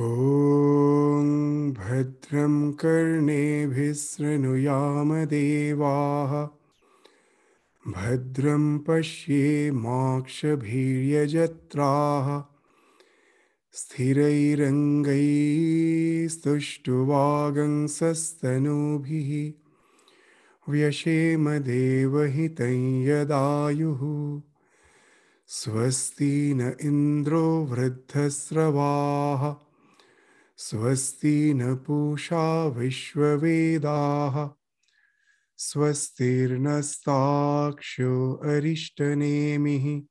ॐ भद्रं कर्णेभिः शृणुयाम देवाः। भद्रं पश्येमाक्षभीर्यजत्राः स्थिरैरङ्गैस्तुष्टुवागंसस्तनूभिः व्यशेम देवहितं यदायुः। स्वस्ति न इन्द्रो वृद्धस्रवाः। स्वस्ति न पूषा विश्ववेदाः। स्वस्तिर्नस्ताक्षो अरिष्टनेमिः।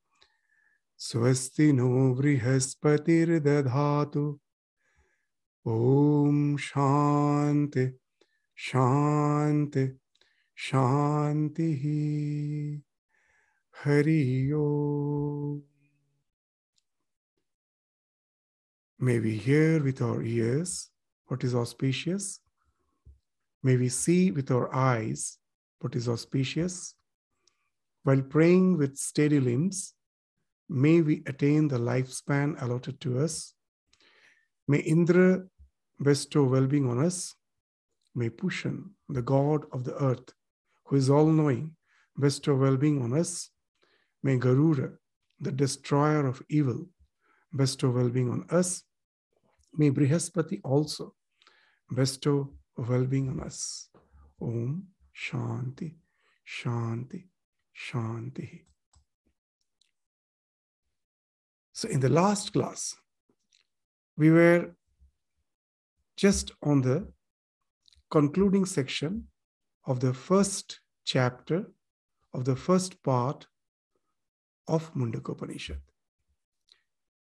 स्वस्ति नो बृहस्पतिर्दधातु। ॐ शान्ति शान्ति, शान्तिः। हरि ओम् May we hear with our ears what is auspicious. May we see with our eyes what is auspicious. While praying with steady limbs, may we attain the lifespan allotted to us. May Indra bestow well being on us. May Pushan, the god of the earth, who is all knowing, bestow well being on us. May Garuda, the destroyer of evil, bestow well being on us. May Brihaspati also bestow well being on us. Om Shanti, Shanti, Shanti. So, in the last class, we were just on the concluding section of the first chapter of the first part of Mundaka Upanishad.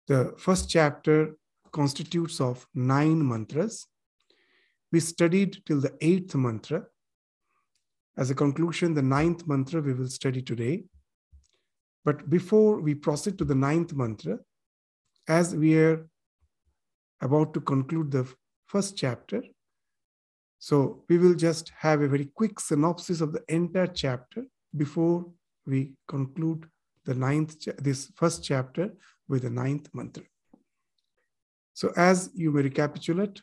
The first chapter constitutes of nine mantras. We studied till the eighth mantra. As a conclusion, the ninth mantra we will study today. But before we proceed to the ninth mantra, as we are about to conclude the first chapter, so we will just have a very quick synopsis of the entire chapter before we conclude the ninth, this first chapter with the ninth mantra. So, as you may recapitulate,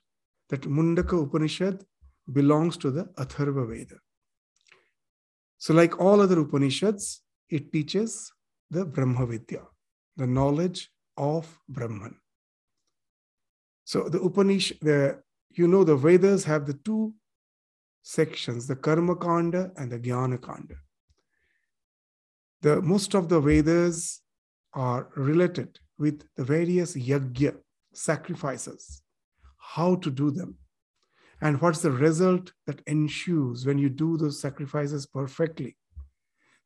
that Mundaka Upanishad belongs to the Atharva Veda. So, like all other Upanishads, it teaches the Brahma Vidya, the knowledge of Brahman. So, the Upanishad, the you know, the Vedas have the two sections, the Karma Kanda and the Jnana Kanda. The most of the Vedas are related with the various yajna sacrifices, how to do them, and what's the result that ensues when you do those sacrifices perfectly.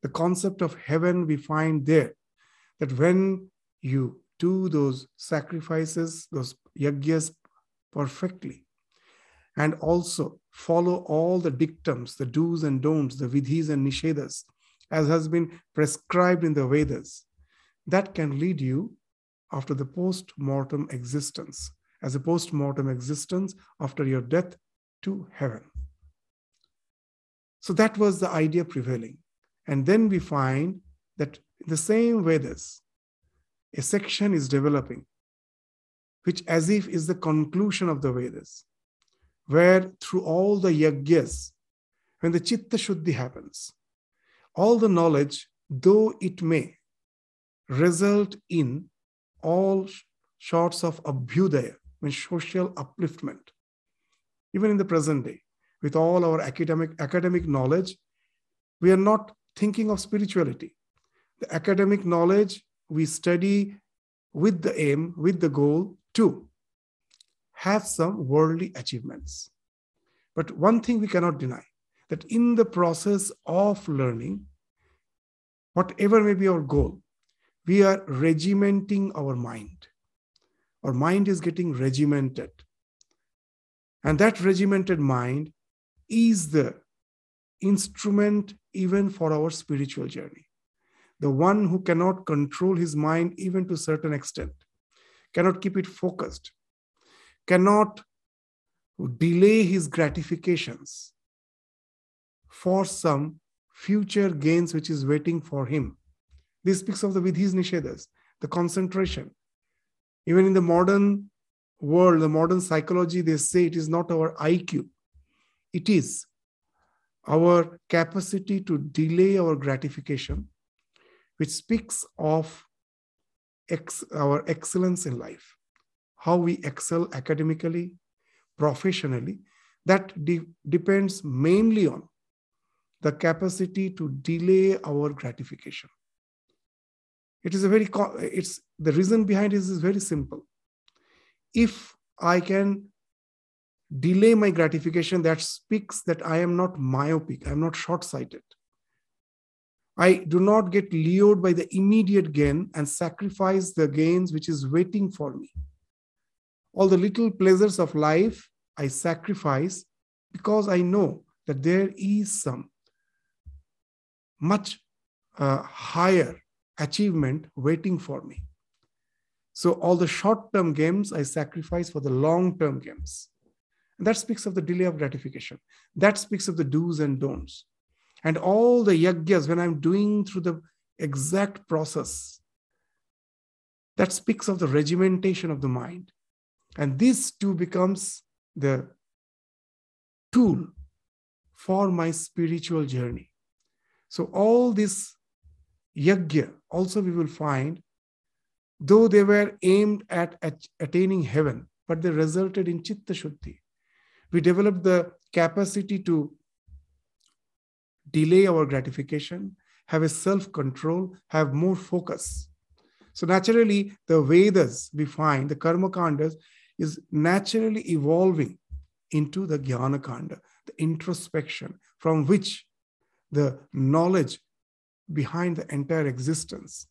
The concept of heaven we find there that when you do those sacrifices, those yajnas perfectly, and also follow all the dictums, the do's and don'ts, the vidhis and nishedas, as has been prescribed in the Vedas, that can lead you after the post mortem existence, as a post mortem existence after your death to heaven. So that was the idea prevailing. And then we find that in the same Vedas, a section is developing, which as if is the conclusion of the Vedas, where through all the yajnas, when the chitta shuddhi happens, all the knowledge, though it may result in all sorts of abhyudaya, means social upliftment, even in the present day, with all our academic, academic knowledge, we are not thinking of spirituality. The academic knowledge we study with the aim, with the goal to have some worldly achievements. But one thing we cannot deny that in the process of learning, whatever may be our goal, we are regimenting our mind. Our mind is getting regimented. And that regimented mind is the instrument even for our spiritual journey. The one who cannot control his mind even to a certain extent, cannot keep it focused, cannot delay his gratifications for some future gains which is waiting for him. This speaks of the vidhis nishedas, the concentration. Even in the modern world, the modern psychology, they say it is not our IQ, it is our capacity to delay our gratification, which speaks of ex- our excellence in life, how we excel academically, professionally. That de- depends mainly on the capacity to delay our gratification. It is a very, it's the reason behind it is very simple. If I can delay my gratification, that speaks that I am not myopic, I'm not short sighted. I do not get lured by the immediate gain and sacrifice the gains which is waiting for me. All the little pleasures of life I sacrifice because I know that there is some much uh, higher achievement waiting for me. So all the short-term games I sacrifice for the long-term games. And that speaks of the delay of gratification. That speaks of the do's and don'ts. And all the yagyas, when I'm doing through the exact process, that speaks of the regimentation of the mind. And this too becomes the tool for my spiritual journey. So all this yajna also we will find, though they were aimed at, at attaining heaven, but they resulted in chitta shuddhi. We developed the capacity to delay our gratification, have a self control, have more focus. So, naturally, the Vedas we find, the Karma Kandas, is naturally evolving into the Jnana Kanda, the introspection from which the knowledge behind the entire existence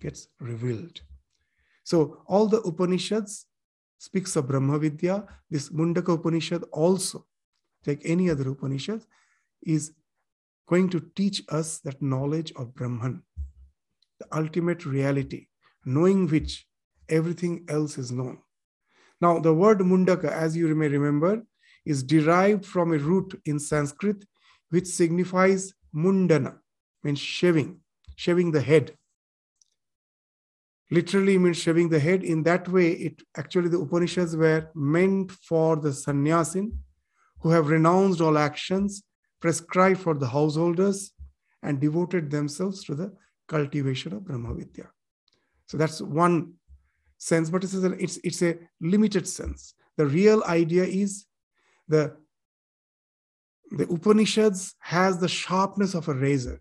gets revealed. So, all the Upanishads speaks of Brahma Vidya. This Mundaka Upanishad also, like any other Upanishad, is going to teach us that knowledge of Brahman, the ultimate reality, knowing which everything else is known. Now, the word Mundaka, as you may remember, is derived from a root in Sanskrit which signifies mundana, means shaving, shaving the head. Literally means shaving the head. In that way, it actually the Upanishads were meant for the sannyasin who have renounced all actions prescribed for the householders and devoted themselves to the cultivation of Brahma Vidya. So that's one sense, but it's a, it's, it's a limited sense. The real idea is the, the Upanishads has the sharpness of a razor.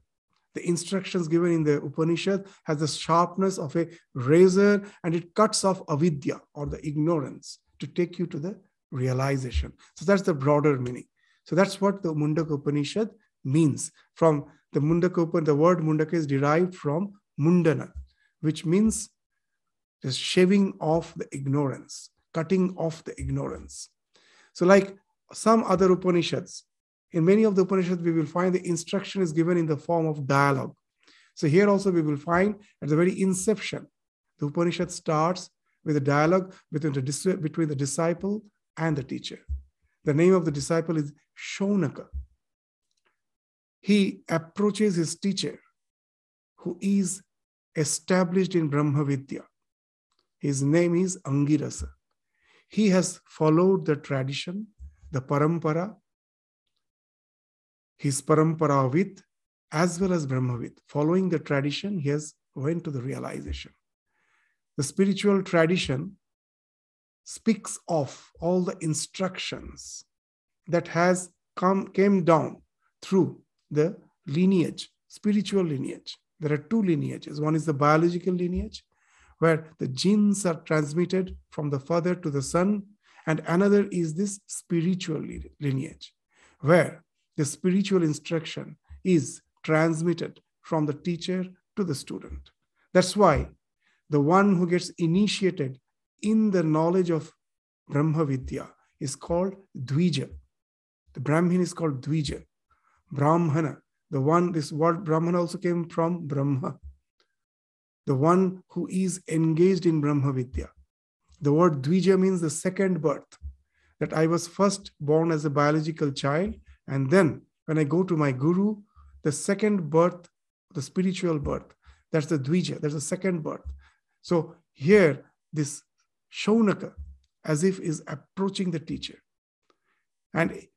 The instructions given in the Upanishad has the sharpness of a razor and it cuts off avidya or the ignorance to take you to the realization. So that's the broader meaning. So that's what the Mundaka Upanishad means. From the Mundaka Upanishad, the word Mundaka is derived from Mundana, which means the shaving off the ignorance, cutting off the ignorance. So, like some other Upanishads, in many of the Upanishads, we will find the instruction is given in the form of dialogue. So, here also we will find at the very inception, the Upanishad starts with a dialogue between the, between the disciple and the teacher. The name of the disciple is Shaunaka. He approaches his teacher, who is established in Brahma Vidya. His name is Angirasa. He has followed the tradition, the parampara, his parampara as well as Brahmavid. Following the tradition, he has went to the realization. The spiritual tradition speaks of all the instructions that has come came down through the lineage spiritual lineage there are two lineages one is the biological lineage where the genes are transmitted from the father to the son and another is this spiritual lineage where the spiritual instruction is transmitted from the teacher to the student that's why the one who gets initiated in the knowledge of Brahma Vidya is called Dvija. The Brahmin is called Dvija. Brahmana, the one, this word Brahmana also came from Brahma. The one who is engaged in Brahma Vidya. The word Dvija means the second birth. That I was first born as a biological child, and then when I go to my guru, the second birth, the spiritual birth, that's the Dvija, that's the second birth. So here, this Shaunaka as if is approaching the teacher. And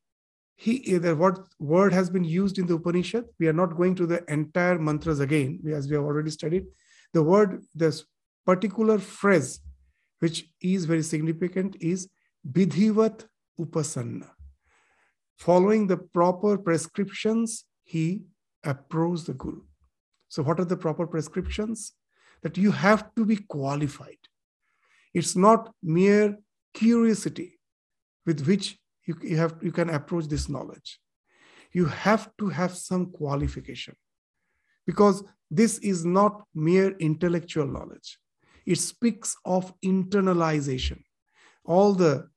he either what word has been used in the Upanishad. We are not going to the entire mantras again, as we have already studied. The word, this particular phrase, which is very significant, is Bidhivat Upasanna. Following the proper prescriptions, he approached the Guru. So, what are the proper prescriptions? That you have to be qualified. It's not mere curiosity with which you, you, have, you can approach this knowledge. You have to have some qualification because this is not mere intellectual knowledge. It speaks of internalization. All the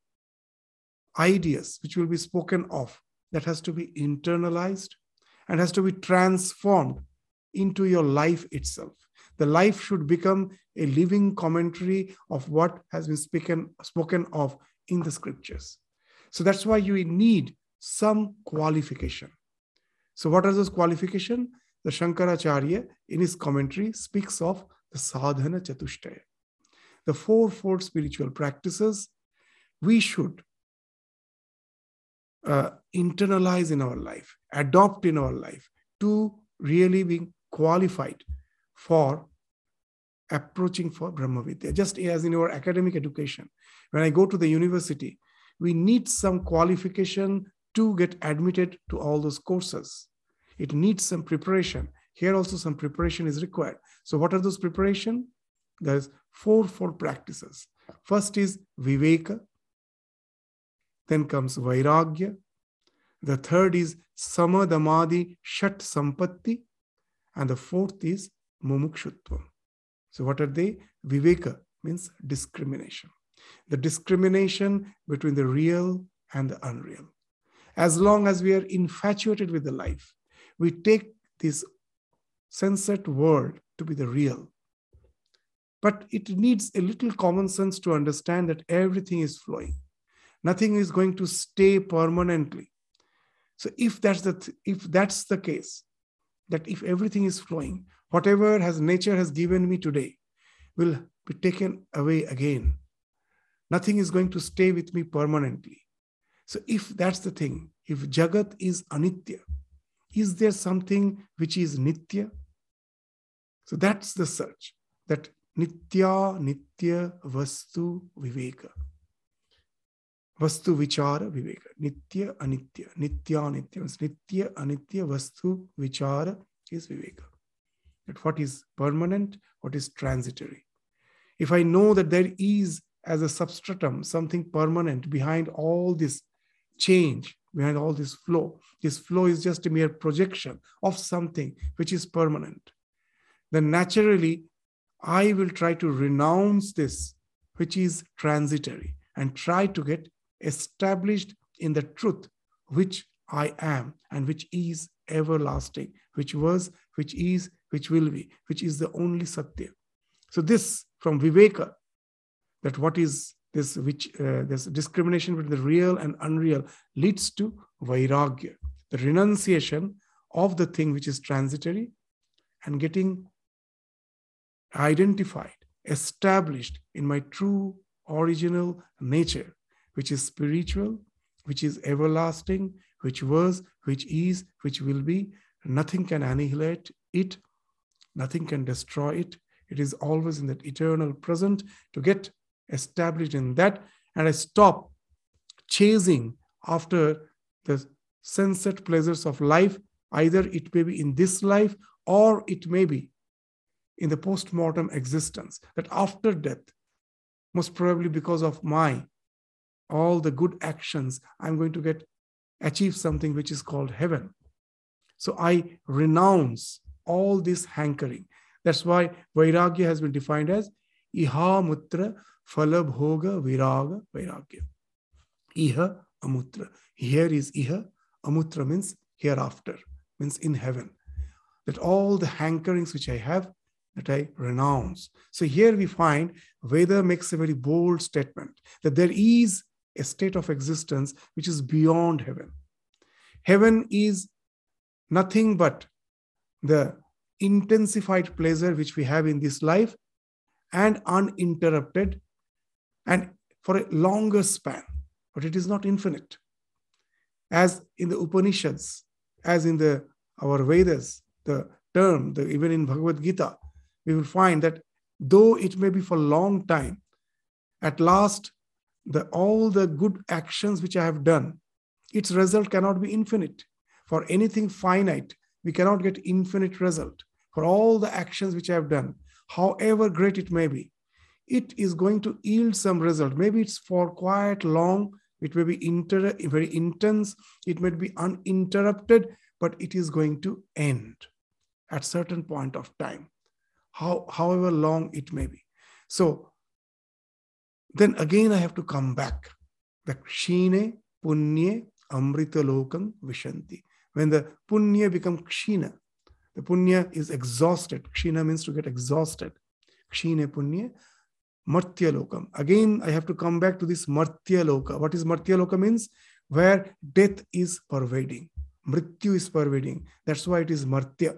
ideas which will be spoken of that has to be internalized and has to be transformed into your life itself. The life should become a living commentary of what has been spoken, spoken of in the scriptures. So that's why you need some qualification. So what are those qualification? The shankaracharya in his commentary speaks of the sadhana chatushtaya. The fourfold spiritual practices we should uh, internalize in our life, adopt in our life to really be qualified for approaching for Brahmavidya. Just as in our academic education, when I go to the university, we need some qualification to get admitted to all those courses. It needs some preparation. Here also some preparation is required. So what are those preparation? There's fourfold practices. First is Viveka, then comes Vairagya. The third is Samadhamadi Shat Sampatti. And the fourth is Mumukshutvam. So, what are they? Viveka means discrimination. The discrimination between the real and the unreal. As long as we are infatuated with the life, we take this sensate world to be the real. But it needs a little common sense to understand that everything is flowing nothing is going to stay permanently. So if that's the th- if that's the case that if everything is flowing whatever has nature has given me today will be taken away again. Nothing is going to stay with me permanently. So if that's the thing if jagat is anitya is there something which is nitya? So that's the search that nitya nitya vastu viveka vastu vichara viveka nitya anitya nitya anitya nitya anitya vastu vichara is viveka that what is permanent what is transitory. If i know that there is as a substratum something permanent behind all this change behind all this flow this flow is just a mere projection of something which is permanent then naturally i will try to renounce this which is transitory and try to get established in the truth which I am and which is everlasting, which was, which is, which will be, which is the only Satya. So this from Viveka, that what is this which uh, this discrimination between the real and unreal leads to Vairagya, the renunciation of the thing which is transitory and getting identified, established in my true original nature which is spiritual, which is everlasting, which was, which is, which will be. Nothing can annihilate it, nothing can destroy it. It is always in that eternal present to get established in that. And I stop chasing after the sensate pleasures of life. Either it may be in this life or it may be in the post mortem existence, that after death, most probably because of my all the good actions, I'm going to get achieve something which is called heaven. So I renounce all this hankering. That's why Vairagya has been defined as Iha Mutra Phala Bhoga Viraga Vairagya. Iha Amutra. Here is Iha. Amutra means hereafter, means in heaven. That all the hankerings which I have, that I renounce. So here we find Veda makes a very bold statement that there is a state of existence which is beyond heaven. Heaven is nothing but the intensified pleasure which we have in this life and uninterrupted. And for a longer span, but it is not infinite. As in the Upanishads, as in the our Vedas, the term, the, even in Bhagavad Gita, we will find that though it may be for a long time, at last, the all the good actions which I have done, its result cannot be infinite. For anything finite, we cannot get infinite result. For all the actions which I have done, however great it may be, it is going to yield some result. Maybe it's for quite long, it may be inter- very intense, it may be uninterrupted, but it is going to end at certain point of time, how, however long it may be. So then again I have to come back. The kshine punye amrita lokam vishanti. When the punya become kshina, the punya is exhausted. Kshina means to get exhausted. Kshine punya martya lokam. Again, I have to come back to this martya loka. What is martya loka means? Where death is pervading. Mrityu is pervading. That's why it is martya.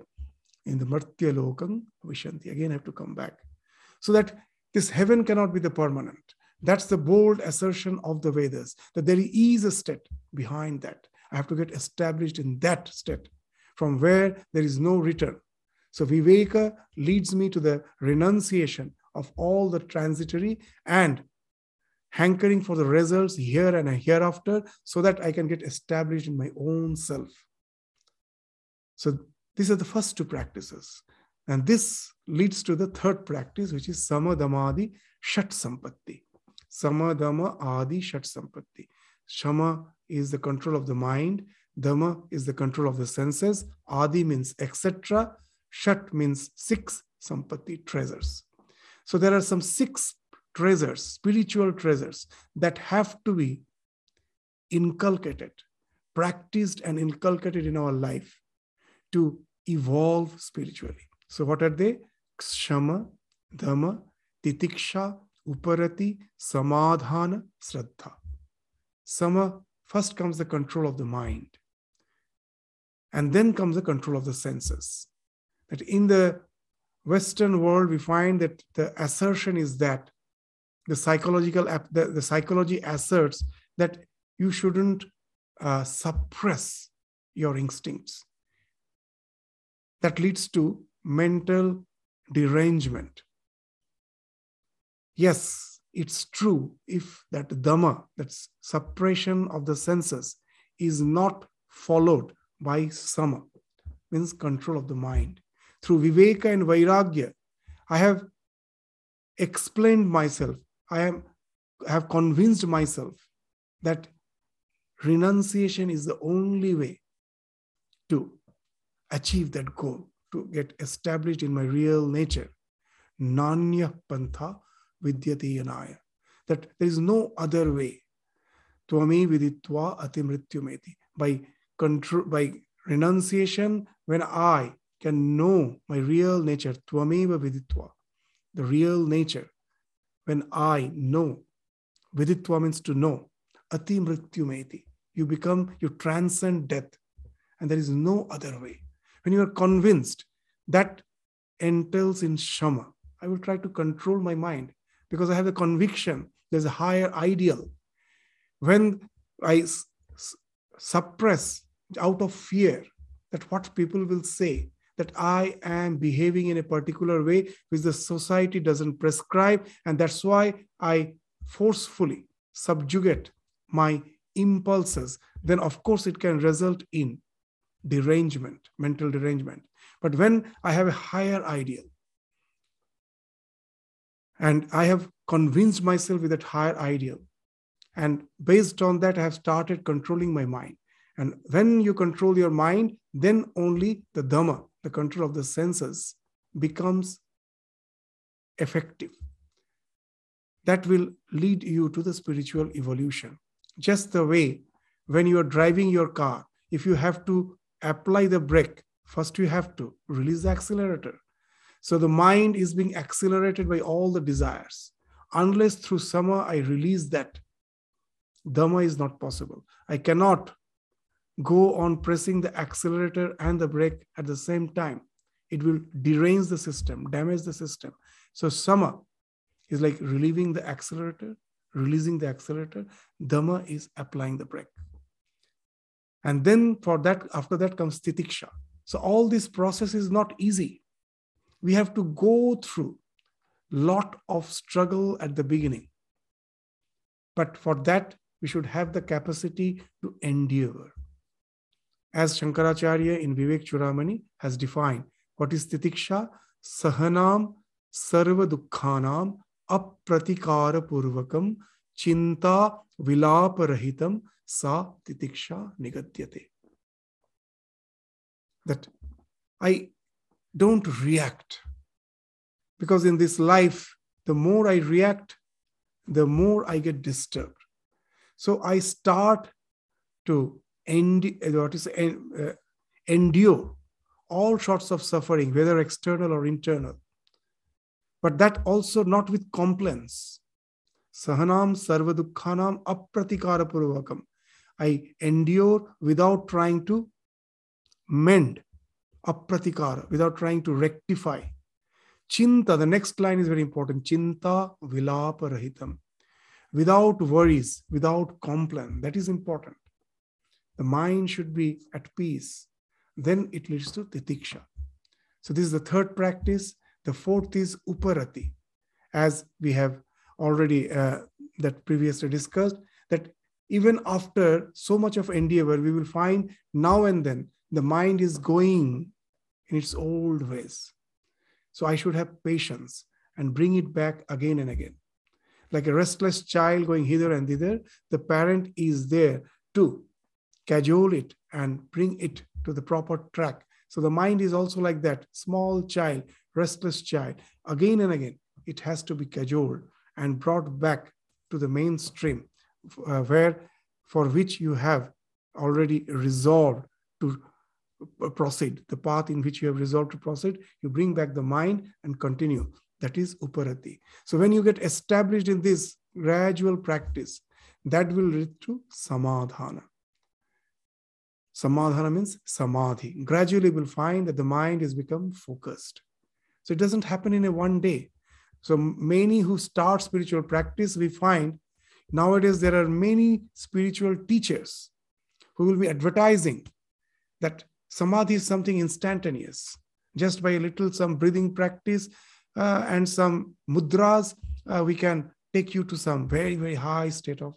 In the martya lokam vishanti. Again, I have to come back. So that this heaven cannot be the permanent. That's the bold assertion of the Vedas that there is a state behind that. I have to get established in that state from where there is no return. So Viveka leads me to the renunciation of all the transitory and hankering for the results here and hereafter so that I can get established in my own self. So these are the first two practices. And this leads to the third practice, which is Samadhamadi Shat Sampatti. Samadhama Adi Shat Sampatti. Shama is the control of the mind. Dama is the control of the senses. Adi means etc. Shat means six Sampatti treasures. So there are some six treasures, spiritual treasures that have to be inculcated, practiced, and inculcated in our life to evolve spiritually. So, what are they? Shama, Dama, Titiksha, Uparati, Samadhana, Sraddha. Sama, first comes the control of the mind. And then comes the control of the senses. That in the Western world, we find that the assertion is that the psychological the, the psychology asserts that you shouldn't uh, suppress your instincts. That leads to mental derangement. Yes, it's true if that dama, that suppression of the senses, is not followed by sama, means control of the mind through Viveka and Vairagya, I have explained myself. I am I have convinced myself that renunciation is the only way to achieve that goal, to get established in my real nature. Nanya pantha vidyati yanaya. That there is no other way. Twami viditva atimrityumeti. By control, by renunciation, when I can know my real nature, tvameva viditva, the real nature. When I know, viditva means to know, ati mrityumeti, you become, you transcend death. And there is no other way. When you are convinced, that entails in shama. I will try to control my mind because I have a conviction there's a higher ideal. When I s- suppress out of fear that what people will say, that I am behaving in a particular way which the society doesn't prescribe. And that's why I forcefully subjugate my impulses. Then, of course, it can result in derangement, mental derangement. But when I have a higher ideal, and I have convinced myself with that higher ideal, and based on that, I have started controlling my mind. And when you control your mind, then only the Dama, the control of the senses becomes effective. That will lead you to the spiritual evolution. Just the way when you are driving your car, if you have to apply the brake, first you have to release the accelerator. So the mind is being accelerated by all the desires. Unless through sama I release that, dama is not possible. I cannot go on pressing the accelerator and the brake at the same time. It will derange the system, damage the system. So, sama is like relieving the accelerator, releasing the accelerator. Dhamma is applying the brake. And then for that, after that comes titiksha. So all this process is not easy. We have to go through lot of struggle at the beginning. But for that, we should have the capacity to endure. As Shankaracharya in Vivek Chudamani has defined, what is titiksha? Sahanam sarva dukkhanam apratikara purvakam chinta vilaparahitam sa titiksha nigadyate. That I don't react. Because in this life, the more I react, the more I get disturbed. So I start to end, what is, uh, endure all sorts of suffering, whether external or internal. But that also not with complaints. Sahanam sarva dukkhanam apratikara purvakam. I endure without trying to mend, apratikara, without trying to rectify. Chinta, the next line is very important. Chinta vilapa rahitam. Without worries, without complaint. That is important. The mind should be at peace. Then it leads to titiksha. So this is the third practice. The fourth is uparati. As we have already uh, that previously discussed, that even after so much of endeavor, we will find now and then the mind is going in its old ways. So I should have patience and bring it back again and again. Like a restless child going hither and thither, the parent is there to cajole it and bring it to the proper track. So the mind is also like that small child, restless child. Again and again, it has to be cajoled and brought back to the mainstream uh, where for which you have already resolved to Uh, proceed, the path in which you have resolved to proceed, you bring back the mind and continue. That is uparati. So when you get established in this gradual practice, that will lead to samadhana. Samadhana means samadhi. Gradually, we'll find that the mind has become focused. So it doesn't happen in a one day. So many who start spiritual practice, we find nowadays there are many spiritual teachers who will be advertising that samadhi is something instantaneous. Just by a little some breathing practice uh, and some mudras, uh, we can take you to some very, very high state of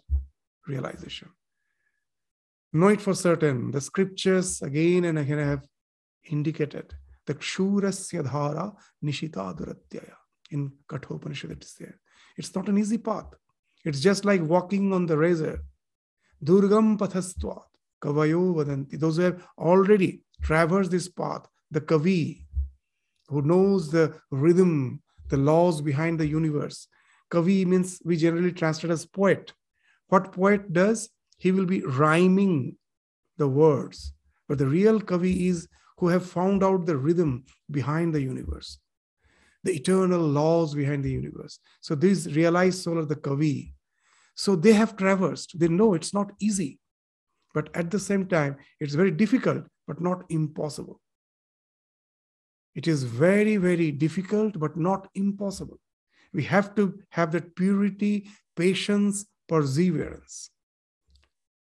realization know it for certain. The scriptures again and again have indicated the kshurasya dhara nishita duratyaya. In Kathopanishad it is there. It's not an easy path. It's just like walking on the razor. Durgam pathastvat kavayo vadanti. Those who have already traversed this path, the kavi, who knows the rhythm, the laws behind the universe. Kavi means we generally translate as poet. What poet does? he will be rhyming the words. But the real Kavi is who have found out the rhythm behind the universe, the eternal laws behind the universe. So these realized soul are the Kavi. So they have traversed. They know it's not easy. But at the same time, it's very difficult, but not impossible. It is very, very difficult, but not impossible. We have to have that purity, patience, perseverance.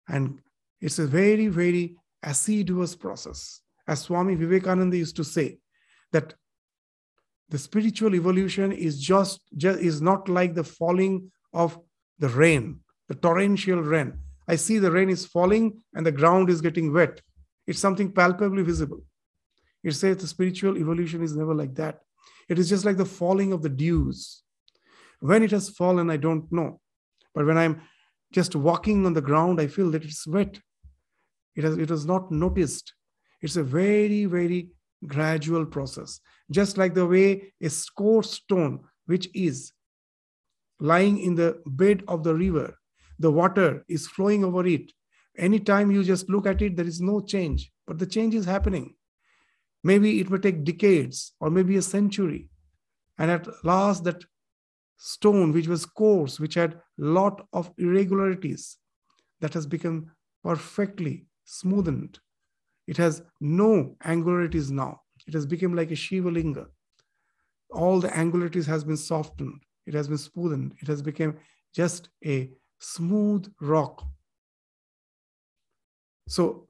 And it's a very, very assiduous process. As Swami Vivekananda used to say, that the spiritual evolution is just, just is not like the falling of the rain, the torrential rain. I see the rain is falling and the ground is getting wet. It's something palpably visible. It says the spiritual evolution is never like that. It is just like the falling of the dews. When it has fallen, I don't know. But when I'm just walking on the ground, I feel that it's wet. It, has, it was not noticed. It's a very, very gradual process. Just like the way a score stone, which is lying in the bed of the river, the water is flowing over it. Anytime you just look at it, there is no change, but the change is happening. Maybe it will take decades or maybe a century. And at last, that stone which was coarse which had lot of irregularities that has become perfectly smoothened it has no angularities now it has become like a shiva linga all the angularities has been softened it has been smoothened it has become just a smooth rock. So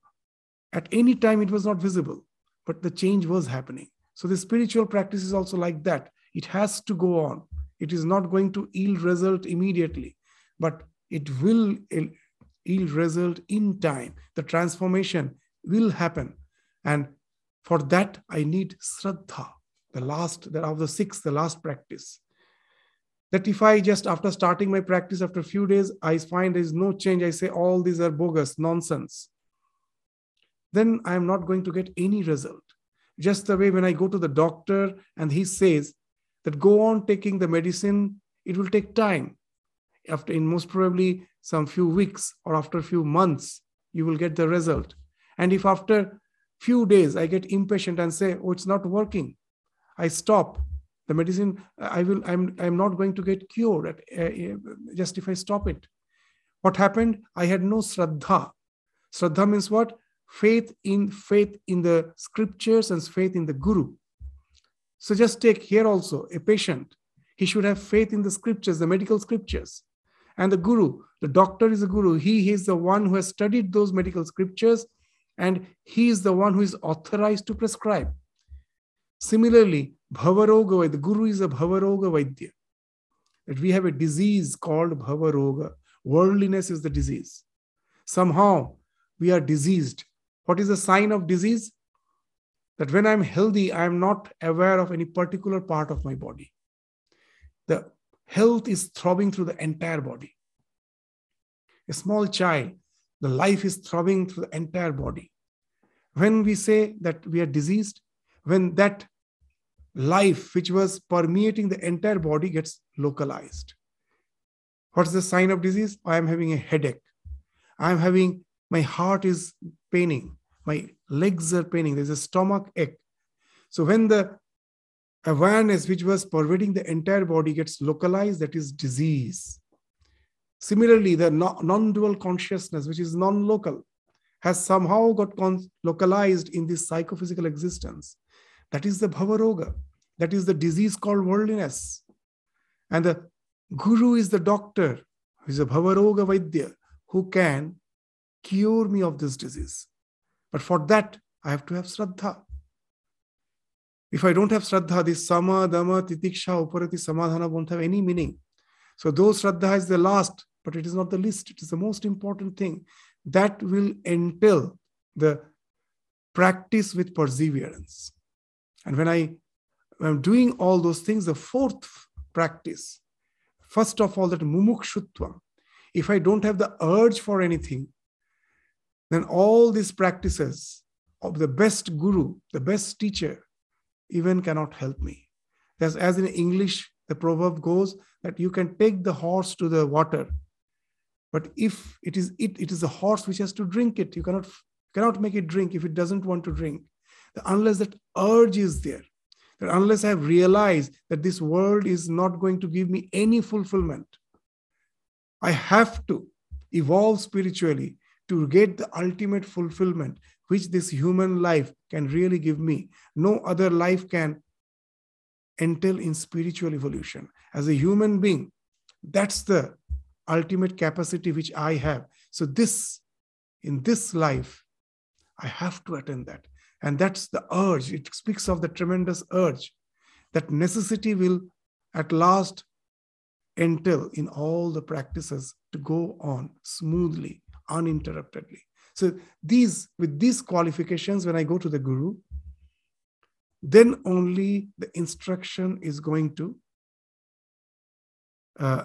at any time it was not visible, but the change was happening. So the spiritual practice is also like that. It has to go on. It is not going to yield result immediately, but it will yield result in time. The transformation will happen. And for that, I need Sraddha, the last, the, of the six, the last practice. That if I just, after starting my practice, after a few days, I find there is no change, I say all these are bogus, nonsense, then I am not going to get any result. Just the way when I go to the doctor and he says that go on taking the medicine, it will take time. After, in most probably some few weeks or after a few months, you will get the result. And if after few days i get impatient and say oh it's not working i stop the medicine i will i'm i'm not going to get cured at, uh, just if i stop it what happened i had no sraddha sraddha means what faith in faith in the scriptures and faith in the guru so just take here also a patient he should have faith in the scriptures the medical scriptures and the guru the doctor is a guru he, he is the one who has studied those medical scriptures and he is the one who is authorized to prescribe. Similarly, Bhavaroga, the Guru is a Bhavaroga Vaidya. That we have a disease called Bhavaroga. Worldliness is the disease. Somehow we are diseased. What is the sign of disease? That when I'm healthy, I'm not aware of any particular part of my body. The health is throbbing through the entire body. A small child, the life is throbbing through the entire body when we say that we are diseased, when that life which was permeating the entire body gets localized. What's the sign of disease? I am having a headache. I am having, my heart is paining. My legs are paining. There's a stomach ache. So when the awareness which was pervading the entire body gets localized, that is disease. Similarly, the non dual consciousness, which is non local, has somehow got con- localized in this psychophysical existence. That is the bhavaroga. That is the disease called worldliness. And the guru is the doctor, who is a bhavaroga vaidya, who can cure me of this disease. But for that, I have to have sraddha. If I don't have sraddha, this sama, dama, titiksha, uparati, samadhana won't have any meaning. So, though sraddha is the last, but it is not the least, it is the most important thing that will entail the practice with perseverance. And when I am doing all those things, the fourth practice, first of all, that mumukshutva, if I don't have the urge for anything, then all these practices of the best guru, the best teacher, even cannot help me. As, as in English, the proverb goes that you can take the horse to the water, but if it is it, it is a horse which has to drink it. You cannot cannot make it drink if it doesn't want to drink. Unless that urge is there, that unless I have realized that this world is not going to give me any fulfillment, I have to evolve spiritually to get the ultimate fulfillment which this human life can really give me. No other life can entail in spiritual evolution. As a human being, that's the ultimate capacity which I have. So, this, in this life, I have to attend that. And that's the urge. It speaks of the tremendous urge that necessity will at last entail in all the practices to go on smoothly, uninterruptedly. So, these, with these qualifications, when I go to the Guru, then only the instruction is going to uh,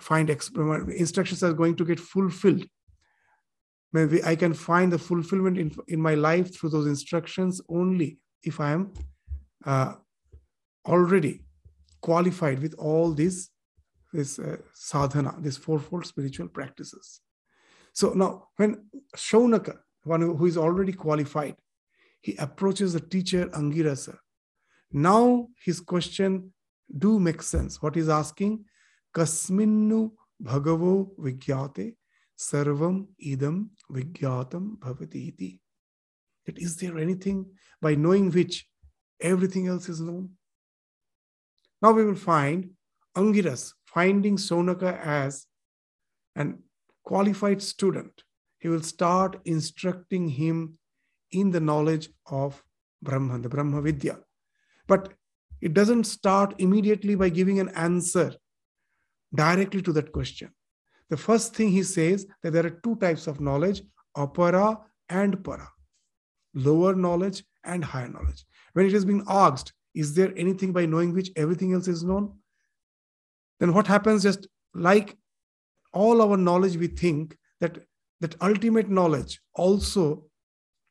find instructions are going to get fulfilled maybe i can find the fulfillment in, in my life through those instructions only if i am uh, already qualified with all these this uh, sadhana these fourfold spiritual practices so now, when Shaunaka, one who is already qualified, he approaches the teacher Angirasa. Now his question do make sense. What he's asking, Kasminnu Bhagavo Vigyate Sarvam Idam Vigyatam Bhavati That is there anything by knowing which everything else is known? Now we will find Angiras finding Shaunaka as an qualified student, he will start instructing him in the knowledge of Brahman, the Brahma Vidya. But it doesn't start immediately by giving an answer directly to that question. The first thing he says that there are two types of knowledge, apara and para, lower knowledge and higher knowledge. When it has been asked, is there anything by knowing which everything else is known? Then what happens just like all our knowledge, we think that that ultimate knowledge also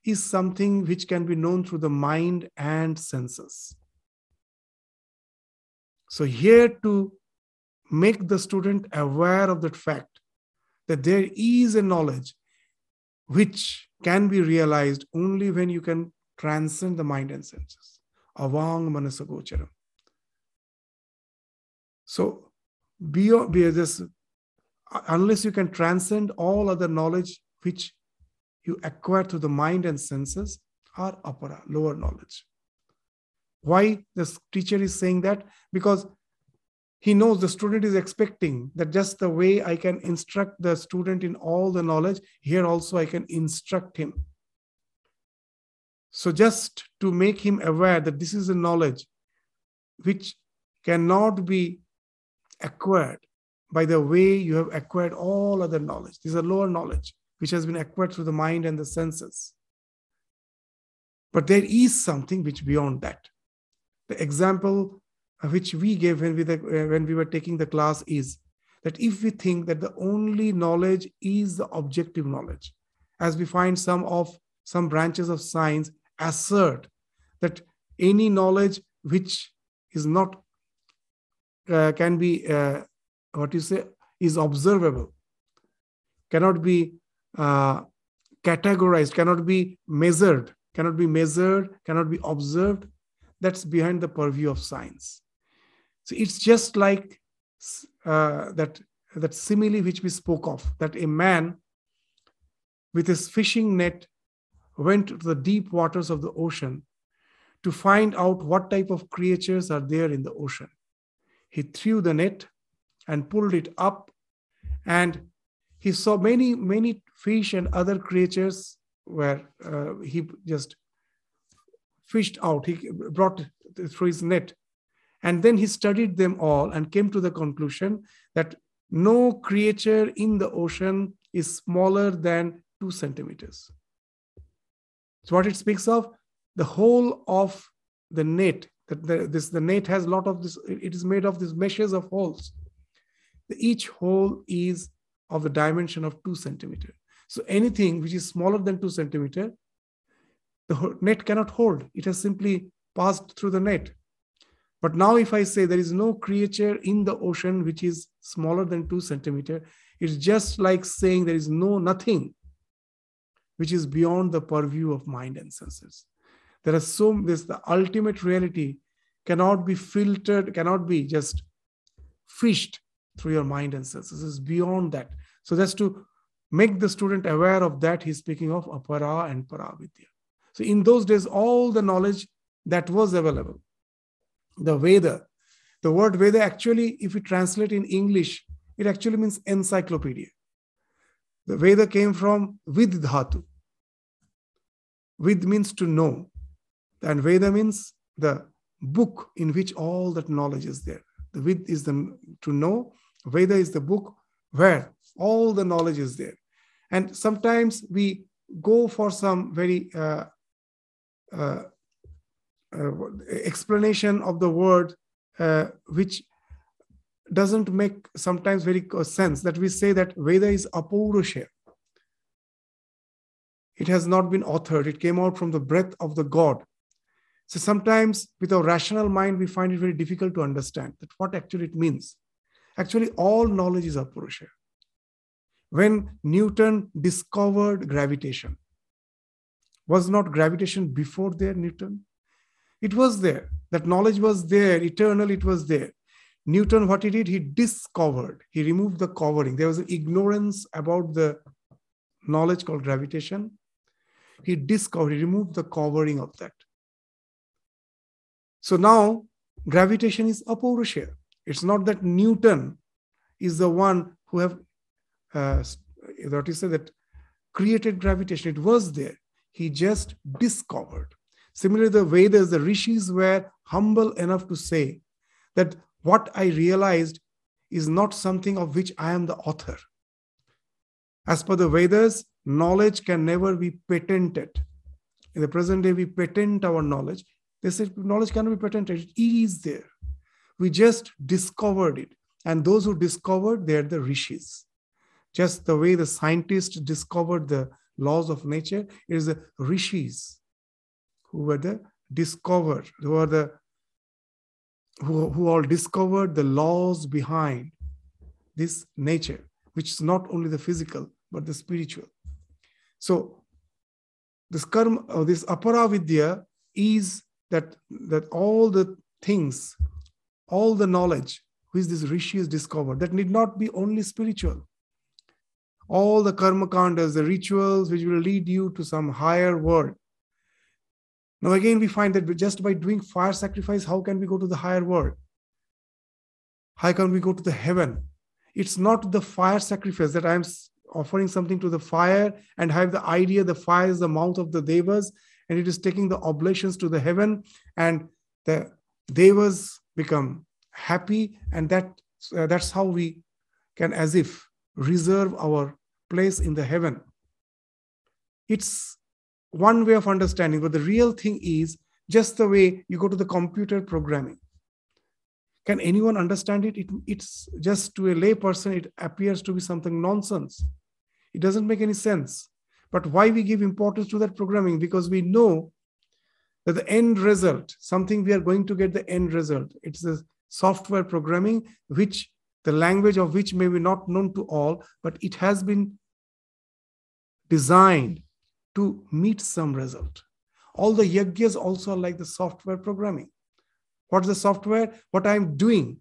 is something which can be known through the mind and senses. So, here to make the student aware of that fact that there is a knowledge which can be realized only when you can transcend the mind and senses. Avang manasagocharam. So, beyond, beyond this, Uh, unless you can transcend all other knowledge which you acquire through the mind and senses, are upper, lower knowledge. Why the teacher is saying that? Because he knows the student is expecting that just the way I can instruct the student in all the knowledge, here also I can instruct him. So, just to make him aware that this is a knowledge which cannot be acquired by the way you have acquired all other knowledge. These are lower knowledge, which has been acquired through the mind and the senses. But there is something which beyond that. The example which we gave when we, the, uh, when we were taking the class is that if we think that the only knowledge is the objective knowledge, as we find some of some branches of science assert that any knowledge which is not uh, can be uh, what you say is observable. Cannot be uh, categorized cannot be measured cannot be measured cannot be observed. That's behind the purview of science. So it's just like uh, that that simile which we spoke of that a man with his fishing net went to the deep waters of the ocean to find out what type of creatures are there in the ocean. He threw the net and pulled it up and he saw many many fish and other creatures where uh, he just fished out he brought through his net and then he studied them all and came to the conclusion that no creature in the ocean is smaller than two centimeters. So, what it speaks of, the whole of the net, that the, this the net has a lot of this, it is made of these meshes of holes. Each hole is of the dimension of two centimeter. So anything which is smaller than two centimeter, the net cannot hold. It has simply passed through the net. But now, if I say there is no creature in the ocean which is smaller than two centimeter, it's just like saying there is no nothing which is beyond the purview of mind and senses. There are so this the ultimate reality cannot be filtered, cannot be just fished through your mind and senses. is beyond that. So that's to make the student aware of that. He's speaking of apara and paravidya. So in those days, all the knowledge that was available the Veda. The word Veda actually, if we translate in English, it actually means encyclopedia. The Veda came from Vid Dhatu. Vid means to know, and Veda means the book in which all that knowledge is there. The Vid is the to know, Veda is the book where all the knowledge is there. And sometimes we go for some very uh, uh, uh, explanation of the word uh, which doesn't make sometimes very sense that we say that Veda is apaurusha. It has not been authored, it came out from the breath of the God. So sometimes with our rational mind, we find it very difficult to understand that what actually it means. Actually, all knowledge is apurusha. When Newton discovered gravitation, was not gravitation before there, Newton? It was there. That knowledge was there, eternal, it was there. Newton, what he did, he discovered, he removed the covering. There was an ignorance about the knowledge called gravitation. He discovered, he removed the covering of that. So now gravitation is apaurusha. It's not that Newton is the one who have uh, say that created gravitation. It was there. He just discovered. Similarly, the Vedas, the rishis were humble enough to say that what I realized is not something of which I am the author. As per the Vedas, knowledge can never be patented. In the present day, we patent our knowledge. They said knowledge cannot be patented. It is there. We just discovered it. And those who discovered, they're the rishis. Just the way the scientists discovered the laws of nature, it is the rishis who were the discovered, who are the who, who all discovered the laws behind this nature, which is not only the physical, but the spiritual. So this karma or this aparavidya is that that all the things, all the knowledge which this rishi has discovered, that need not be only spiritual. All the karma kandas, the rituals which will lead you to some higher world. Now, again, we find that just by doing fire sacrifice, how can we go to the higher world? How can we go to the heaven? It's not the fire sacrifice that I'm offering something to the fire and have the idea the fire is the mouth of the devas and it is taking the oblations to the heaven and the devas become happy and that uh, that's how we can as if reserve our place in the heaven it's one way of understanding but the real thing is just the way you go to the computer programming can anyone understand it? it it's just to a lay person it appears to be something nonsense it doesn't make any sense. But why we give importance to that programming? Because we know that the end result, something we are going to get the end result. It's a software programming, which the language of which may be not known to all, but it has been designed to meet some result. All the yajnas also are like the software programming. What's the software? What I'm doing.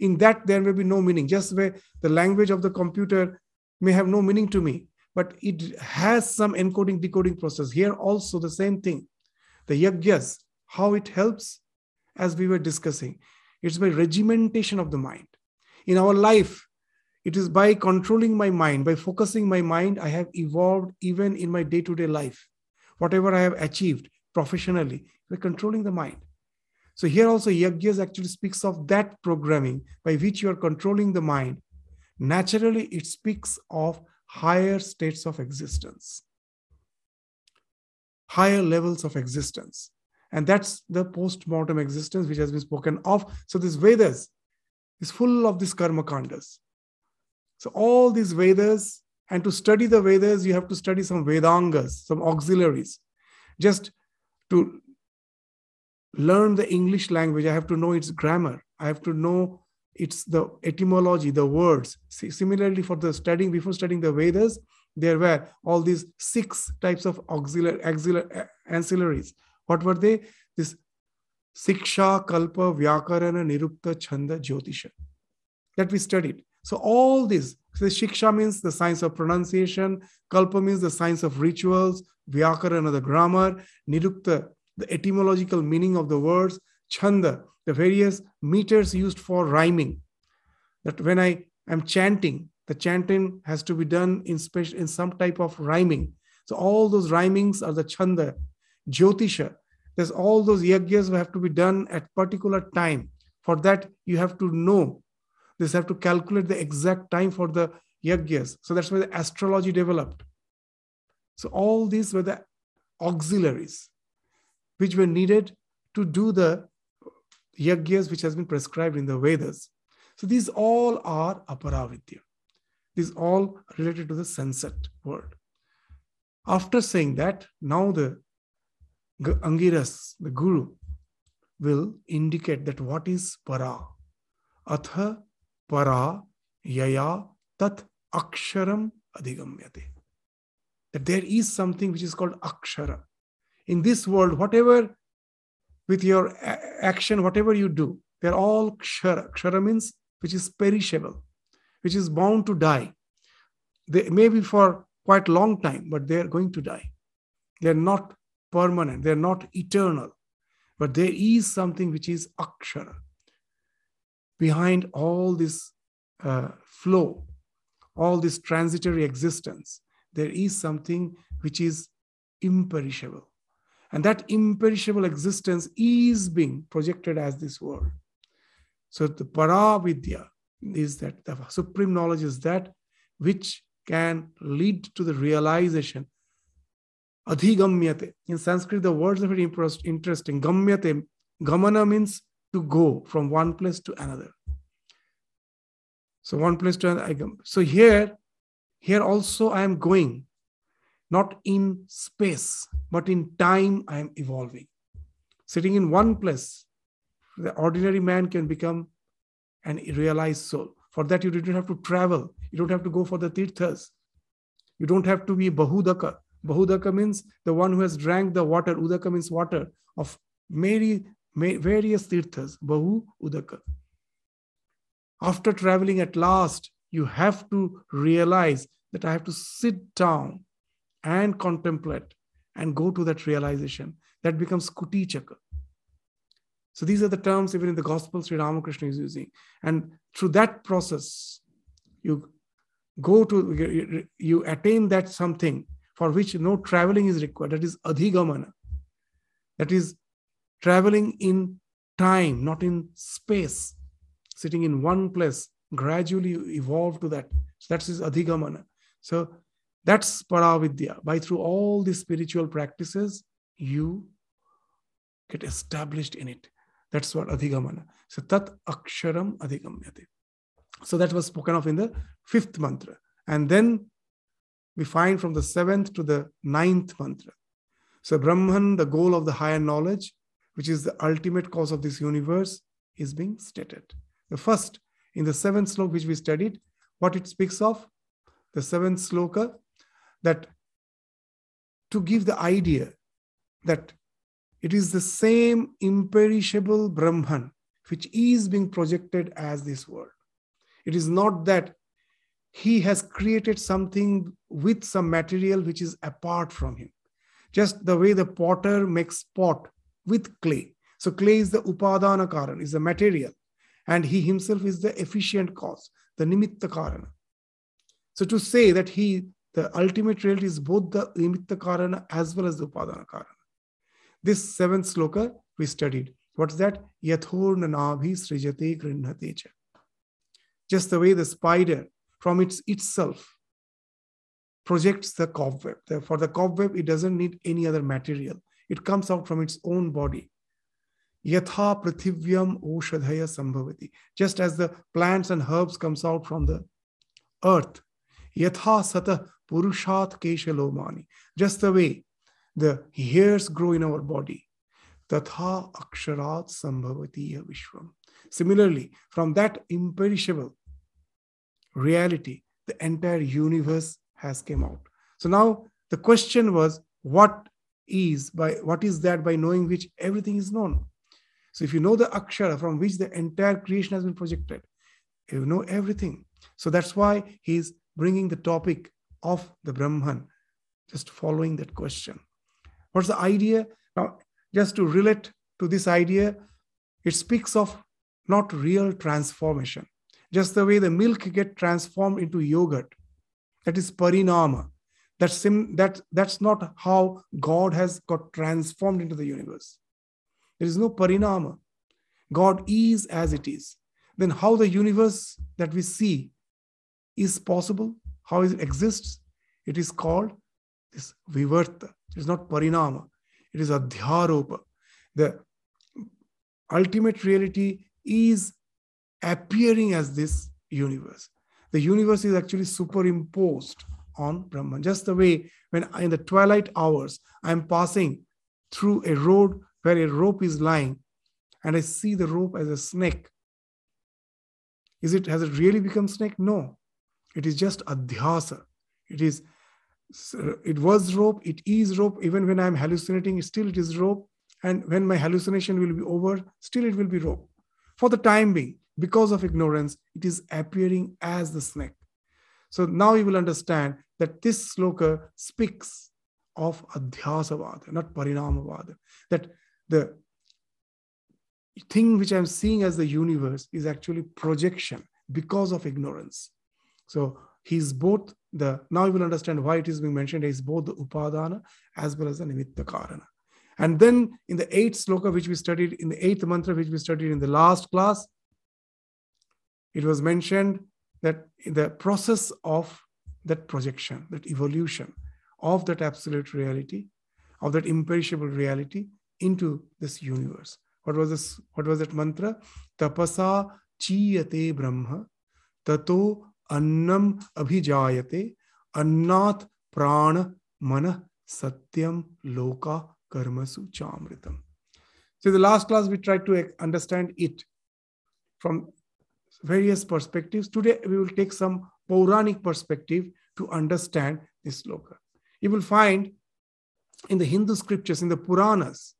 In that, there may be no meaning. Just where the language of the computer may have no meaning to me, but it has some encoding decoding process. Here also the same thing. The yajnas, how it helps, as we were discussing, it's by regimentation of the mind. In our life, it is by controlling my mind, by focusing my mind, I have evolved even in my day to day life. Whatever I have achieved professionally, by controlling the mind. So here also Yajnas actually speaks of that programming by which you are controlling the mind naturally it speaks of higher states of existence, higher levels of existence. And that's the post-mortem existence which has been spoken of. So this Vedas is full of these karma kandas. So all these Vedas, and to study the Vedas, you have to study some Vedangas, some auxiliaries. Just to learn the English language, I have to know its grammar. I have to know it's the etymology, the words. See, similarly, for the studying, before studying the Vedas, there were all these six types of auxiliary, auxiliary ancillaries. What were they? This Siksha, Kalpa, Vyakarana, Nirukta, Chanda, Jyotisha that we studied. So all this, so Shiksha means the science of pronunciation, Kalpa means the science of rituals, Vyakarana, the grammar, Nirukta, the etymological meaning of the words, Chanda, the various meters used for rhyming. That when I am chanting, the chanting has to be done in special in some type of rhyming. So all those rhymings are the chanda, jyotisha. There's all those yajnas have to be done at particular time. For that, you have to know. This have to calculate the exact time for the yagyas So that's why the astrology developed. So all these were the auxiliaries which were needed to do the yagyas which has been prescribed in the Vedas. So these all are aparavidya. These all related to the sunset world. After saying that, now the Angiras, the guru, will indicate that what is para. Atha para yaya tat aksharam adhigamyate. That there is something which is called akshara. In this world, whatever with your action, whatever you do, they're all kshara. Kshara means which is perishable, which is bound to die. They may be for quite long time, but they're going to die. They're not permanent, they're not eternal. But there is something which is akshara. Behind all this uh, flow, all this transitory existence, there is something which is imperishable. And that imperishable existence is being projected as this world. So the paravidya is that the supreme knowledge is that which can lead to the realization. Adhigamyate. In Sanskrit, the words are very interesting. Gamyate, gamana means to go from one place to another. So one place to another. So here, here also I am going, not in space, but in time I am evolving. Sitting in one place, the ordinary man can become an realized soul. For that, you don't have to travel. You don't have to go for the tirthas. You don't have to be bahudaka. Bahudaka means the one who has drank the water. Udaka means water of many, various tirthas. Bahu, udaka. After traveling at last, you have to realize that I have to sit down and contemplate and go to that realization. That becomes kuti chaka. So these are the terms even in the gospel Sri Ramakrishna is using. And through that process, you go to, you attain that something for which no traveling is required. That is adhigamana. That is traveling in time, not in space, sitting in one place, gradually evolve to that. So that's adhigamana. So that's paravidya. By through all these spiritual practices, you get established in it. That's what adhigamana. So tat aksharam adhigamyate. So that was spoken of in the fifth mantra. And then we find from the seventh to the ninth mantra. So Brahman, the goal of the higher knowledge, which is the ultimate cause of this universe, is being stated. The first, in the seventh sloka which we studied, what it speaks of, the seventh sloka, that to give the idea that it is the same imperishable Brahman which is being projected as this world. It is not that he has created something with some material which is apart from him. Just the way the potter makes pot with clay. So clay is the upadana karan, is the material. And he himself is the efficient cause, the nimitta karana. So to say that he, the ultimate reality is both the nimitta karana as well as the upadana karana. This seventh sloka we studied. What's that? Yathurna nabhi srijate grinhate cha. Just the way the spider from its itself projects the cobweb. For the cobweb, it doesn't need any other material. It comes out from its own body. Yatha prithivyam oshadhaya sambhavati. Just as the plants and herbs comes out from the earth. Yatha sata purushat keshalomani. Just the way the hairs grow in our body. Tatha aksharat sambhavati vishwam. Similarly, from that imperishable reality, the entire universe has came out. So now the question was, what is by what is that by knowing which everything is known? So if you know the akshara from which the entire creation has been projected, you know everything. So that's why he's bringing the topic of the Brahman, just following that question. What's the idea? Now, just to relate to this idea, it speaks of not real transformation. Just the way the milk get transformed into yogurt. That is parinama. That's, sim, that, that's not how God has got transformed into the universe. There is no parinama. God is as it is. Then how the universe that we see is possible, how it exists, it is called this vivarta. It is not parinama. It is adhyaropa. The ultimate reality is appearing as this universe. The universe is actually superimposed on Brahman. Just the way when in the twilight hours I am passing through a road where a rope is lying and I see the rope as a snake. Is it has it really become snake? No. It is just adhyasa. It is it was rope, it is rope. Even when I'm hallucinating, still it is rope. And when my hallucination will be over, still it will be rope. For the time being, because of ignorance, it is appearing as the snake. So now you will understand that this sloka speaks of adhyasavada, not parinamavada. That the thing which I'm seeing as the universe is actually projection. because of ignorance. So he's both the, now you will understand why it is being mentioned, he's both the Upadana as well as the Nimitta Karana. And then in the eighth sloka, which we studied, in the eighth mantra, which we studied in the last class, it was mentioned that the process of that projection, that evolution of that absolute reality, of that imperishable reality into this universe. What was this? What was that mantra? Tapasa chiyate brahma tato annam abhijayate annat prana mana satyam loka karmasu chamritam. So in the last class we tried to understand it from various perspectives. Today we will take some Puranic perspective to understand this sloka. You will find in the Hindu scriptures, in the Puranas,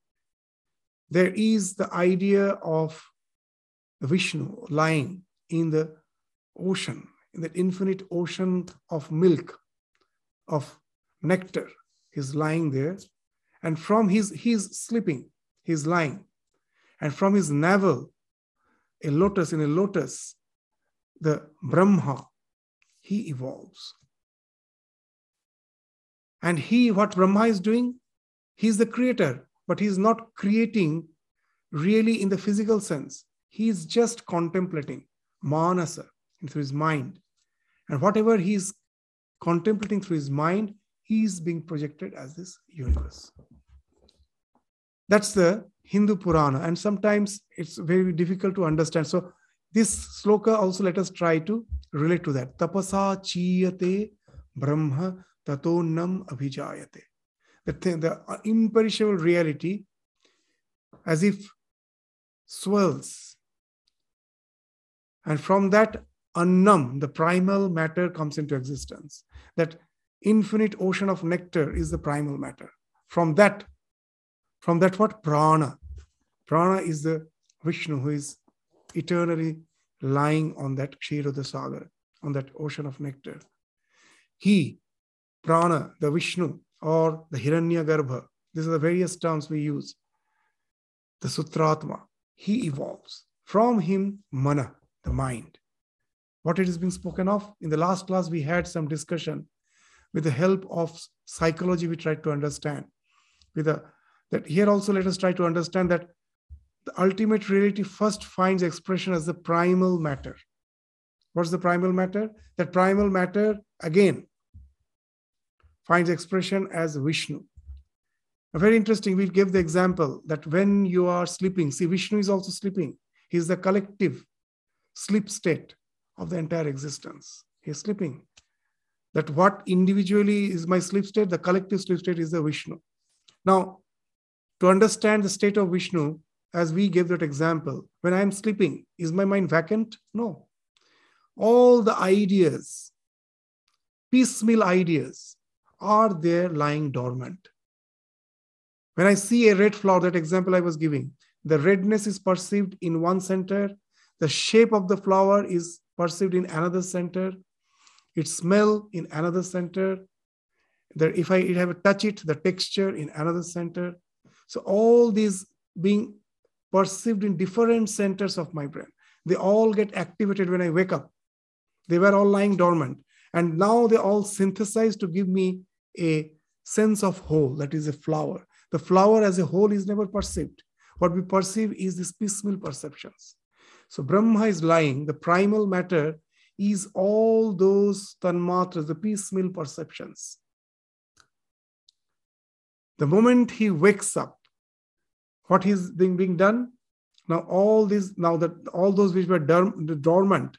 there is the idea of Vishnu lying in the ocean, in that infinite ocean of milk, of nectar. He's lying there. And from his, he's sleeping, he's lying. And from his navel, a lotus, in a lotus, the Brahma, he evolves. And he, what Brahma is doing, he's the creator, but he's not creating really in the physical sense. He's just contemplating manasa through his mind. And whatever he's contemplating through his mind, he's being projected as this universe. That's the Hindu Purana. And sometimes it's very difficult to understand. So this sloka also let us try to relate to that. Tapasa chiyate brahma tatonam abhijayate. The, thing, the uh, imperishable reality as if swells. And from that annam, the primal matter comes into existence. That infinite ocean of nectar is the primal matter. From that, from that what? Prana. Prana is the Vishnu who is eternally lying on that Kshiroda Sagar, on that ocean of nectar. He prana, the Vishnu, or the Hiranyagarbha. These are the various terms we use. The Sutratma, he evolves. From him, mana, the mind. What it is being spoken of? In the last class, we had some discussion with the help of psychology, we tried to understand. With a, that here also let us try to understand that the ultimate reality first finds expression as the primal matter. What's the primal matter? That primal matter, again, finds expression as Vishnu. Very interesting. We'll give the example that when you are sleeping, see, Vishnu is also sleeping. He's the collective sleep state of the entire existence. He's sleeping. That what individually is my sleep state, the collective sleep state is the Vishnu. Now, to understand the state of Vishnu, as we gave that example, when I'm sleeping, is my mind vacant? No. All the ideas, piecemeal ideas, are there lying dormant. When I see a red flower, that example I was giving, the redness is perceived in one center, the shape of the flower is perceived in another center, its smell in another center. That if I have a touch it, the texture in another center. So all these being perceived in different centers of my brain. They all get activated when I wake up. They were all lying dormant. And now they all synthesize to give me a sense of whole, that is a flower. The flower as a whole is never perceived. What we perceive is these piecemeal perceptions. So Brahma is lying, the primal matter is all those tanmatras, the piecemeal perceptions. The moment he wakes up, what is being, being done? Now all these, now that all those which were dormant,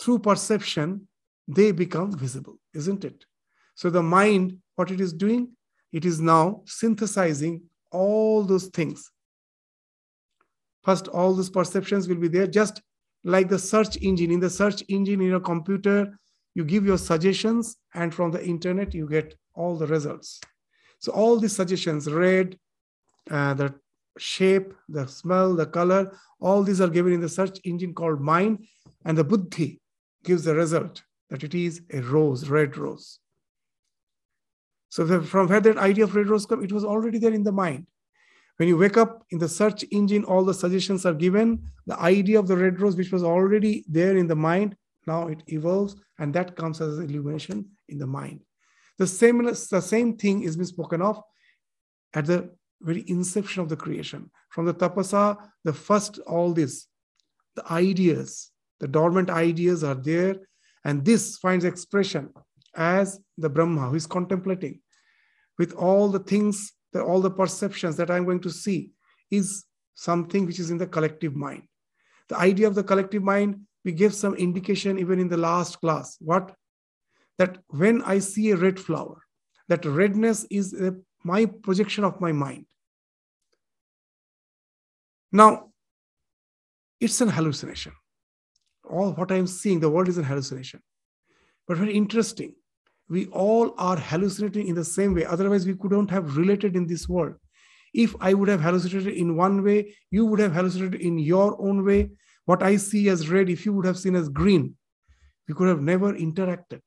through perception, they become visible, isn't it? So the mind, what it is doing, it is now synthesizing all those things. First, all those perceptions will be there, just like the search engine. In the search engine in your computer, you give your suggestions, and from the internet, you get all the results. So all these suggestions, red, uh, the shape, the smell, the color, all these are given in the search engine called mind, and the buddhi gives the result that it is a rose, red rose. So from where that idea of red rose come, it was already there in the mind. When you wake up in the search engine, all the suggestions are given. The idea of the red rose, which was already there in the mind, now it evolves, and that comes as illumination in the mind. The same, the same thing is being spoken of at the very inception of the creation. From the tapasa, the first, all this, the ideas, the dormant ideas are there, and this finds expression as the Brahma who is contemplating with all the things, that all the perceptions that I'm going to see is something which is in the collective mind. The idea of the collective mind, we gave some indication even in the last class. What? That when I see a red flower, that redness is a, my projection of my mind. Now, it's an hallucination. All what I'm seeing, the world is an hallucination. But very interesting we all are hallucinating in the same way. Otherwise, we couldn't have related in this world. If I would have hallucinated in one way, you would have hallucinated in your own way. What I see as red, if you would have seen as green, we could have never interacted.